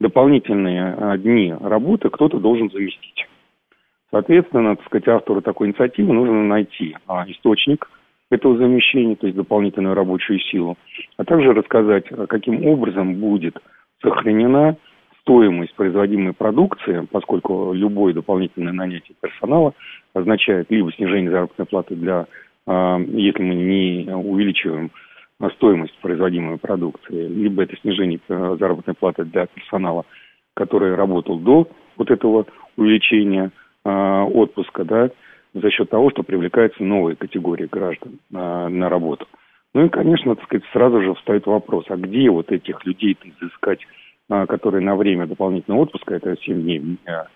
дополнительные а, дни работы кто-то должен заместить. Соответственно, так сказать, автору такой инициативы нужно найти а, источник этого замещения, то есть дополнительную рабочую силу, а также рассказать, а, каким образом будет сохранена стоимость производимой продукции, поскольку любое дополнительное нанятие персонала означает либо снижение заработной платы для, а, если мы не увеличиваем стоимость производимой продукции, либо это снижение э, заработной платы для персонала который работал до вот этого увеличения а, отпуска, да, за счет того, что привлекается новая категория граждан а, на работу. Ну и, конечно, так сказать, сразу же встает вопрос, а где вот этих людей-то изыскать, а, которые на время дополнительного отпуска, это 7 дней, а,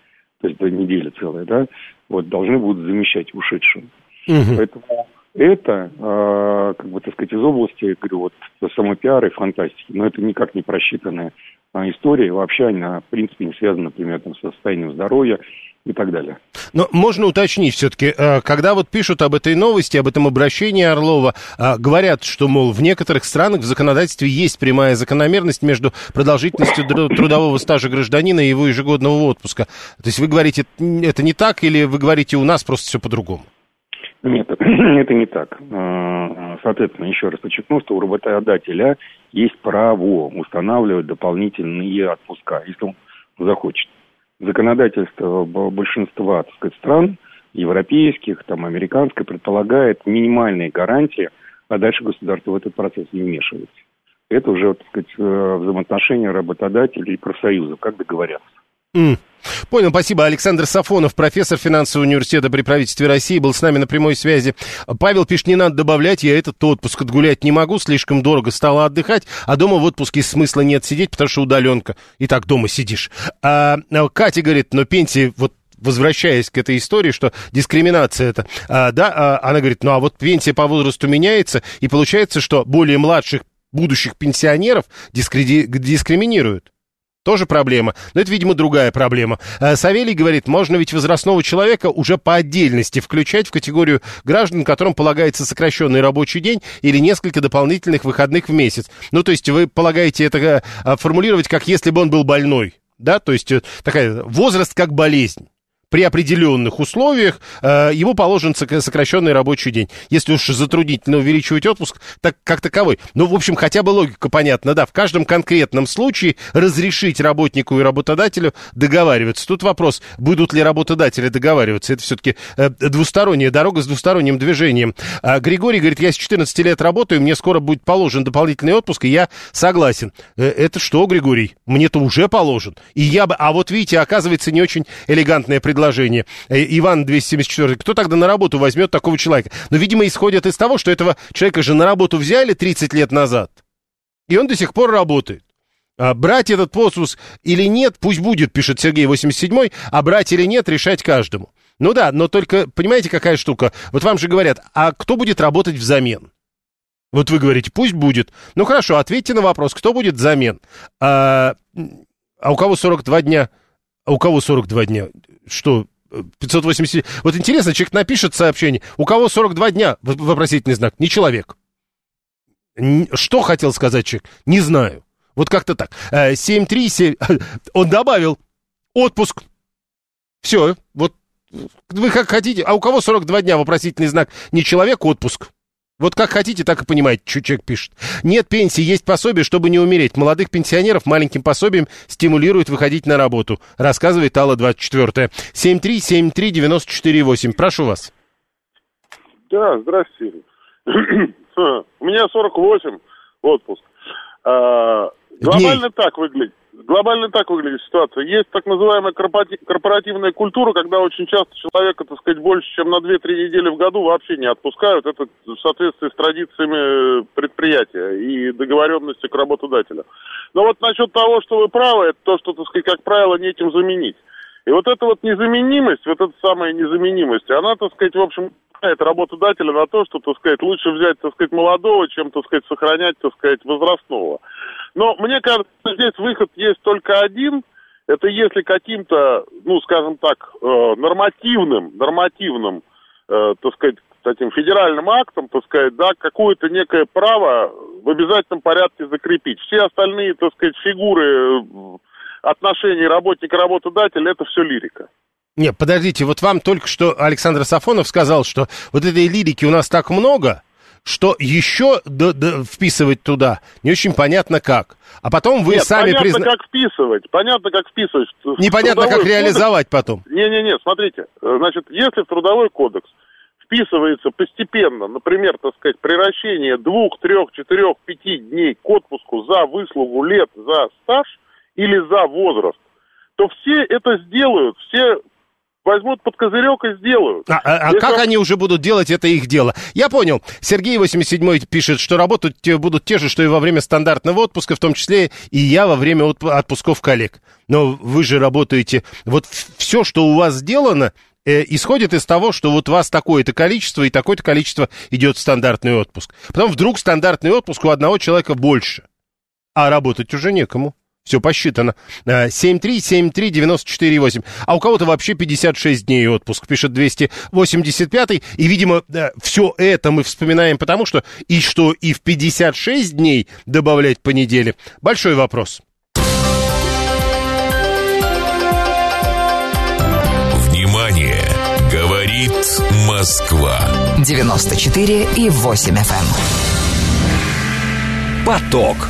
то есть до недели целая, да, вот, должны будут замещать ушедшим. Угу. Поэтому это, э, как бы, так сказать, из области, говорю, вот, самой пиара и фантастики. Но это никак не просчитанная э, история. Вообще она, в принципе, не связана, например, там, со состоянием здоровья и так далее. Но можно уточнить все-таки, э, когда вот пишут об этой новости, об этом обращении Орлова, э, говорят, что, мол, в некоторых странах в законодательстве есть прямая закономерность между продолжительностью трудового стажа гражданина и его ежегодного отпуска. То есть вы говорите, это не так, или вы говорите, у нас просто все по-другому? Нет, это не так. А, соответственно, еще раз подчеркну, что у работодателя есть право устанавливать дополнительные отпуска, если он захочет. Законодательство большинства так сказать, стран, европейских, там, американское, предполагает минимальные гарантии, а дальше государство в этот процесс не вмешивается. Это уже, так сказать, э, взаимоотношения работодателей и профсоюзов, как договорятся. Mm. Понял, спасибо. Александр Сафонов, профессор финансового университета при правительстве России, был с нами на прямой связи. Павел пишет, не надо добавлять, я этот отпуск отгулять не могу, слишком дорого стало отдыхать, а дома в отпуске смысла нет сидеть, потому что удаленка. И так дома сидишь. А, а Катя говорит, но пенсии вот возвращаясь к этой истории, что дискриминация это, а, да, а, она говорит, ну а вот пенсия по возрасту меняется, и получается, что более младших будущих пенсионеров дискри... дискриминируют. Тоже проблема. Но это, видимо, другая проблема. Э, Савелий говорит, можно ведь возрастного человека уже по отдельности включать в категорию граждан, которым полагается сокращенный рабочий день или несколько дополнительных выходных в месяц. Ну, то есть вы полагаете это э, формулировать, как если бы он был больной. Да, то есть э, такая возраст как болезнь при определенных условиях э, ему положен сокращенный рабочий день. Если уж затруднительно увеличивать отпуск, так как таковой. Ну, в общем, хотя бы логика понятна, да. В каждом конкретном случае разрешить работнику и работодателю договариваться. Тут вопрос, будут ли работодатели договариваться. Это все-таки э, двусторонняя дорога с двусторонним движением. А Григорий говорит, я с 14 лет работаю, мне скоро будет положен дополнительный отпуск, и я согласен. Э, это что, Григорий? Мне-то уже положен. И я бы... А вот видите, оказывается, не очень элегантное предложение предложение. Э, Иван 274. Кто тогда на работу возьмет такого человека? Но, видимо, исходят из того, что этого человека же на работу взяли 30 лет назад. И он до сих пор работает. А брать этот посус или нет, пусть будет, пишет Сергей 87 а брать или нет, решать каждому. Ну да, но только, понимаете, какая штука? Вот вам же говорят, а кто будет работать взамен? Вот вы говорите, пусть будет. Ну хорошо, ответьте на вопрос, кто будет взамен? А, а у кого 42 дня? А у кого 42 дня? Что, 580... Вот интересно, человек напишет сообщение. У кого 42 дня? Вопросительный знак. Не человек. Что хотел сказать человек? Не знаю. Вот как-то так. 737... Э, Он добавил отпуск. Все, вот вы как хотите. А у кого 42 дня вопросительный знак? Не человек, отпуск. Вот как хотите, так и понимаете, что человек пишет. Нет пенсии, есть пособие, чтобы не умереть. Молодых пенсионеров маленьким пособием стимулируют выходить на работу, рассказывает Алла 24. 7373948. Прошу вас. Да, здравствуйте. У меня 48 отпуск. А, глобально так выглядит глобально так выглядит ситуация. Есть так называемая корпоративная культура, когда очень часто человека, так сказать, больше, чем на 2-3 недели в году вообще не отпускают. Это в соответствии с традициями предприятия и договоренности к работодателю. Но вот насчет того, что вы правы, это то, что, так сказать, как правило, не этим заменить. И вот эта вот незаменимость, вот эта самая незаменимость, она, так сказать, в общем, это работодателя на то, что, так сказать, лучше взять, так сказать, молодого, чем, так сказать, сохранять, так сказать, возрастного. Но мне кажется, здесь выход есть только один. Это если каким-то, ну, скажем так, э, нормативным, нормативным, э, так сказать, таким федеральным актом, так сказать, да, какое-то некое право в обязательном порядке закрепить. Все остальные, так сказать, фигуры отношений работника-работодателя, это все лирика. Нет, подождите, вот вам только что Александр Сафонов сказал, что вот этой лирики у нас так много, что еще д- д- вписывать туда не очень понятно как. А потом вы Нет, сами понятно, призна... как вписывать, понятно, как вписывать. Непонятно, как кодекс... реализовать потом. Не-не-не, смотрите, значит, если в трудовой кодекс вписывается постепенно, например, так сказать, превращение двух, трех, четырех, пяти дней к отпуску за выслугу лет, за стаж или за возраст, то все это сделают, все возьмут под козырек и сделают. А, а, а как они уже будут делать, это их дело. Я понял. Сергей 87 пишет, что работать будут те же, что и во время стандартного отпуска, в том числе и я во время отпусков коллег. Но вы же работаете... Вот все, что у вас сделано, э, исходит из того, что вот у вас такое-то количество и такое-то количество идет в стандартный отпуск. Потом вдруг стандартный отпуск у одного человека больше, а работать уже некому. Все посчитано. 7373948. А у кого-то вообще 56 дней отпуск, пишет 285. И, видимо, все это мы вспоминаем потому, что и что и в 56 дней добавлять по неделе. Большой вопрос. Внимание! Говорит Москва. 94 и 8 FM. Эм. Поток.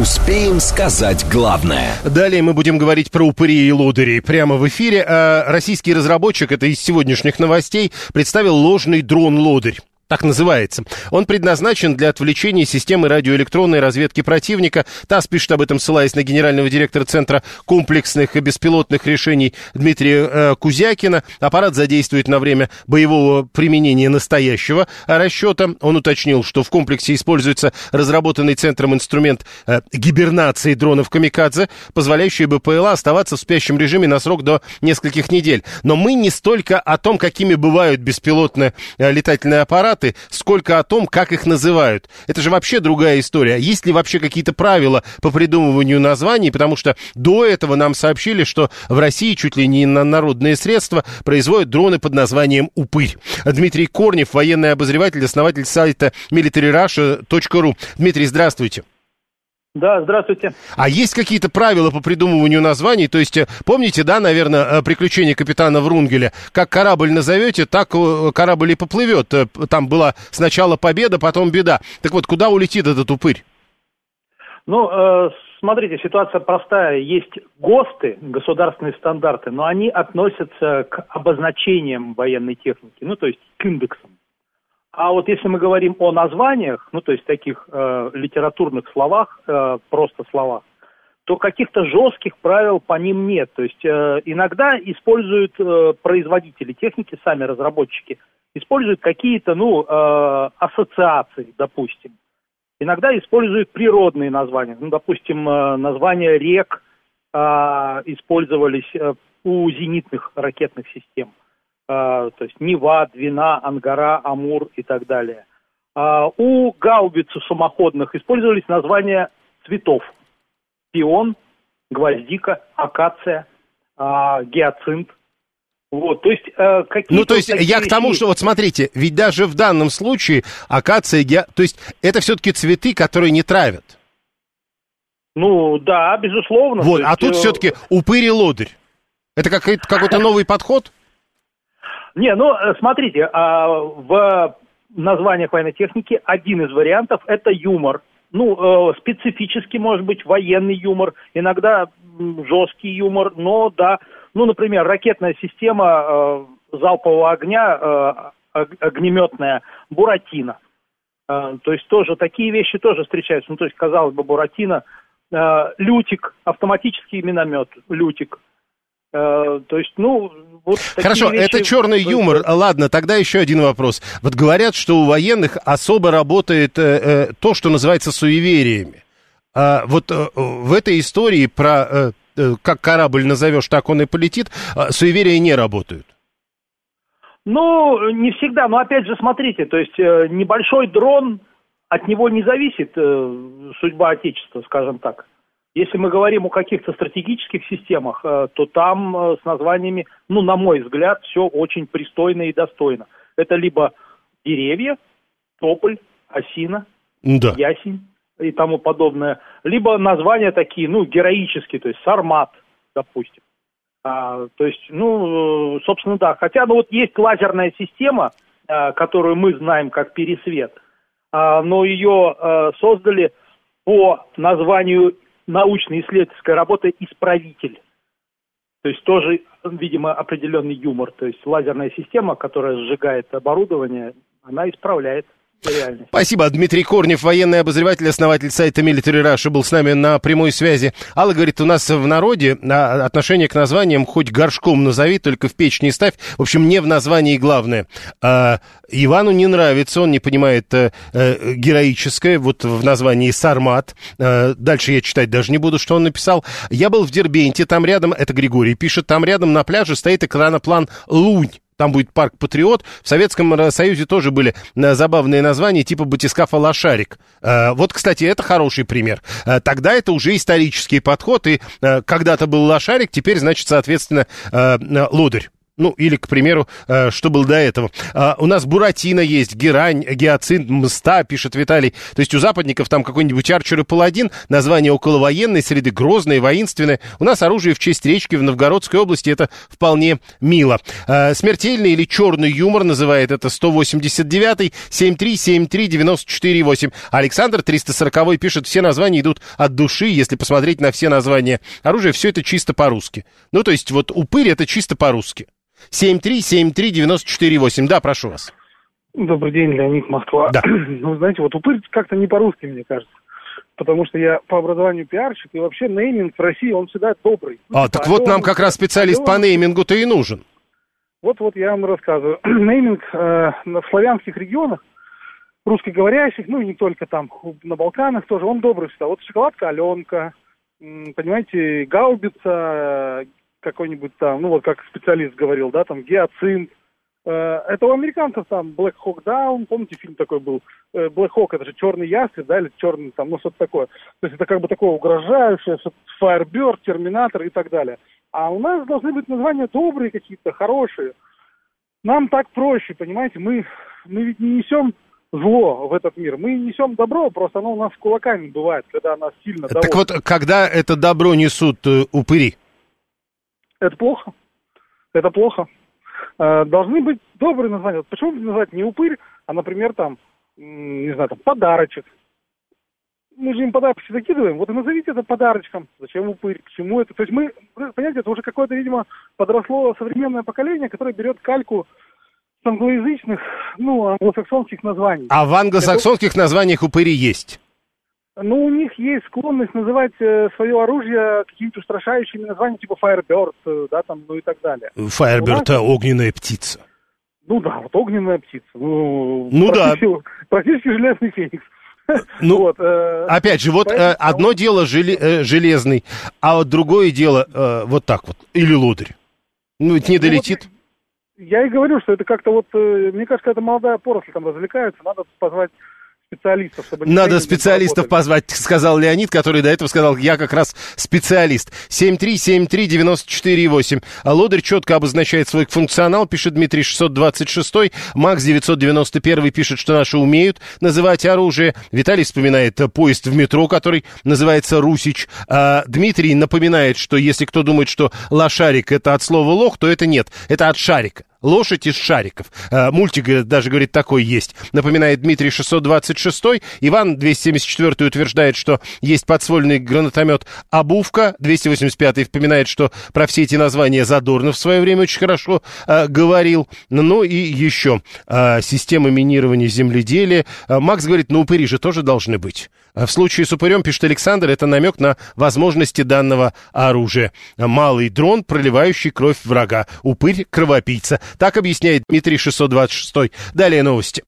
Успеем сказать главное. Далее мы будем говорить про упыри и лодыри прямо в эфире. А российский разработчик, это из сегодняшних новостей, представил ложный дрон-лодырь так называется. Он предназначен для отвлечения системы радиоэлектронной разведки противника. ТАСС пишет об этом, ссылаясь на генерального директора Центра комплексных и беспилотных решений Дмитрия э, Кузякина. Аппарат задействует на время боевого применения настоящего расчета. Он уточнил, что в комплексе используется разработанный Центром инструмент э, гибернации дронов «Камикадзе», позволяющий БПЛА оставаться в спящем режиме на срок до нескольких недель. Но мы не столько о том, какими бывают беспилотные э, летательные аппараты, аппараты, сколько о том, как их называют. Это же вообще другая история. Есть ли вообще какие-то правила по придумыванию названий? Потому что до этого нам сообщили, что в России чуть ли не на народные средства производят дроны под названием «Упырь». Дмитрий Корнев, военный обозреватель, основатель сайта militaryrussia.ru. Дмитрий, здравствуйте. Да, здравствуйте. А есть какие-то правила по придумыванию названий? То есть, э, помните, да, наверное, э, приключения капитана Врунгеля? Как корабль назовете, так э, корабль и поплывет. Там была сначала победа, потом беда. Так вот, куда улетит этот упырь? Ну, э, смотрите, ситуация простая. Есть ГОСТы, государственные стандарты, но они относятся к обозначениям военной техники, ну, то есть к индексам. А вот если мы говорим о названиях, ну то есть таких э, литературных словах, э, просто словах, то каких-то жестких правил по ним нет. То есть э, иногда используют э, производители техники, сами разработчики, используют какие-то, ну, э, ассоциации, допустим. Иногда используют природные названия. Ну, допустим, э, названия рек э, использовались э, у зенитных ракетных систем. А, то есть Нева, Двина, Ангара, Амур и так далее. А, у гаубиц самоходных использовались названия цветов. Пион, гвоздика, акация, а, гиацинт. Вот, то есть э, какие Ну, то есть я к тому, что вот смотрите, ведь даже в данном случае акация, геа... то есть это все-таки цветы, которые не травят. Ну, да, безусловно. Вот, а тут э... все-таки упырь и лодырь. Это какой-то новый подход? Не, ну, э, смотрите, а, в названиях военной техники один из вариантов – это юмор. Ну, э, специфический, может быть, военный юмор, иногда жесткий юмор, но да, ну, например, ракетная система э, залпового огня, огнеметная «Буратино». То есть тоже такие вещи тоже встречаются. Ну, то есть, казалось бы, «Буратино», «Лютик», автоматический миномет «Лютик», то есть, ну, вот Хорошо, вещи... это черный юмор. Ладно, тогда еще один вопрос. Вот говорят, что у военных особо работает э, э, то, что называется суевериями. А вот э, в этой истории про э, э, как корабль назовешь, так он и полетит, э, суеверия не работают. Ну, не всегда, но опять же, смотрите, то есть э, небольшой дрон, от него не зависит э, судьба Отечества, скажем так. Если мы говорим о каких-то стратегических системах, э, то там э, с названиями, ну, на мой взгляд, все очень пристойно и достойно. Это либо деревья, тополь, осина, да. ясень и тому подобное, либо названия такие, ну, героические, то есть сармат, допустим. А, то есть, ну, собственно, да. Хотя, ну, вот есть лазерная система, которую мы знаем как пересвет, а, но ее создали по названию научно-исследовательская работа «Исправитель». То есть тоже, видимо, определенный юмор. То есть лазерная система, которая сжигает оборудование, она исправляет Спасибо. Дмитрий Корнев, военный обозреватель, основатель сайта Military Russia, был с нами на прямой связи. Алла говорит, у нас в народе а, отношение к названиям хоть горшком назови, только в печь не ставь. В общем, не в названии главное. А, Ивану не нравится, он не понимает а, а, героическое, вот в названии Сармат. А, дальше я читать даже не буду, что он написал. Я был в Дербенте, там рядом, это Григорий пишет, там рядом на пляже стоит экраноплан «Лунь». Там будет парк Патриот. В Советском Союзе тоже были э, забавные названия, типа батискафа Лошарик. Э, вот, кстати, это хороший пример. Э, тогда это уже исторический подход, и когда-то был Лошарик, теперь, значит, соответственно, лодырь. Ну, или, к примеру, э, что было до этого. А, у нас Буратино есть, Герань, Гиацинт, Мста, пишет Виталий. То есть у западников там какой-нибудь Арчер и Паладин, название околовоенной среды, грозное, воинственное. У нас оружие в честь речки в Новгородской области, это вполне мило. А, смертельный или черный юмор называет это 189-й, 7373948. Александр 340 пишет, все названия идут от души, если посмотреть на все названия оружия, все это чисто по-русски. Ну, то есть вот упырь это чисто по-русски. 7373948. Да, прошу вас. Добрый день, Леонид, Москва. Да. Ну, знаете, вот упырь как-то не по-русски, мне кажется. Потому что я по образованию пиарщик, и вообще нейминг в России, он всегда добрый. А, так вот нам как раз специалист по неймингу-то и нужен. Вот-вот я вам рассказываю. Нейминг э, в славянских регионах, русскоговорящих, ну и не только там, на Балканах тоже, он добрый всегда. Вот шоколадка Аленка, понимаете, гаубица, какой-нибудь там, ну вот как специалист говорил, да, там гиацинт. Э, это у американцев там Black Hawk Down, помните, фильм такой был? Э, Black Hawk это же черный ястреб, да, или черный там, ну что-то такое. То есть это как бы такое угрожающее, Firebird, Терминатор и так далее. А у нас должны быть названия добрые какие-то, хорошие. Нам так проще, понимаете, мы, мы ведь не несем зло в этот мир. Мы несем добро, просто оно у нас кулаками бывает, когда нас сильно Так вот, когда это добро несут э, упыри? Это плохо. Это плохо. Э, должны быть добрые названия. Почему бы назвать не упырь, а, например, там, не знаю, там, подарочек. Мы же им подарочки закидываем. Вот и назовите это подарочком. Зачем упырь? К чему это? То есть мы, понимаете, это уже какое-то, видимо, подросло современное поколение, которое берет кальку с англоязычных, ну, англосаксонских названий. А в англосаксонских это... названиях упыри есть? Ну, у них есть склонность называть э, свое оружие какими-то устрашающими названиями, типа Firebird, э, да, там, ну и так далее. Firebird нас... — огненная птица. Ну да, вот огненная птица. Ну, ну практически, да. Практически железный феникс. Ну, вот, э, опять же, вот поэтому... э, одно дело желе, э, железный, а вот другое дело э, вот так вот, или лодырь. Ну, ведь не долетит. Ну, вот, я и говорю, что это как-то вот, э, мне кажется, это молодая поросль там развлекается, надо позвать специалистов, чтобы... Надо специалистов позвать, сказал Леонид, который до этого сказал, я как раз специалист. 7373948. А лодырь четко обозначает свой функционал, пишет Дмитрий 626. Макс 991 пишет, что наши умеют называть оружие. Виталий вспоминает поезд в метро, который называется «Русич». А Дмитрий напоминает, что если кто думает, что лошарик это от слова лох, то это нет, это от шарика. Лошадь из шариков. Э, мультик даже, говорит, такой есть. Напоминает Дмитрий 626. Иван 274 утверждает, что есть подствольный гранатомет Обувка. 285 вспоминает, что про все эти названия Задорнов в свое время очень хорошо э, говорил. Ну и еще э, система минирования земледелия. Э, Макс говорит, ну упыри же тоже должны быть. В случае с упырем, пишет Александр, это намек на возможности данного оружия. Малый дрон, проливающий кровь врага. Упырь – кровопийца. Так объясняет Дмитрий 626. Далее новости.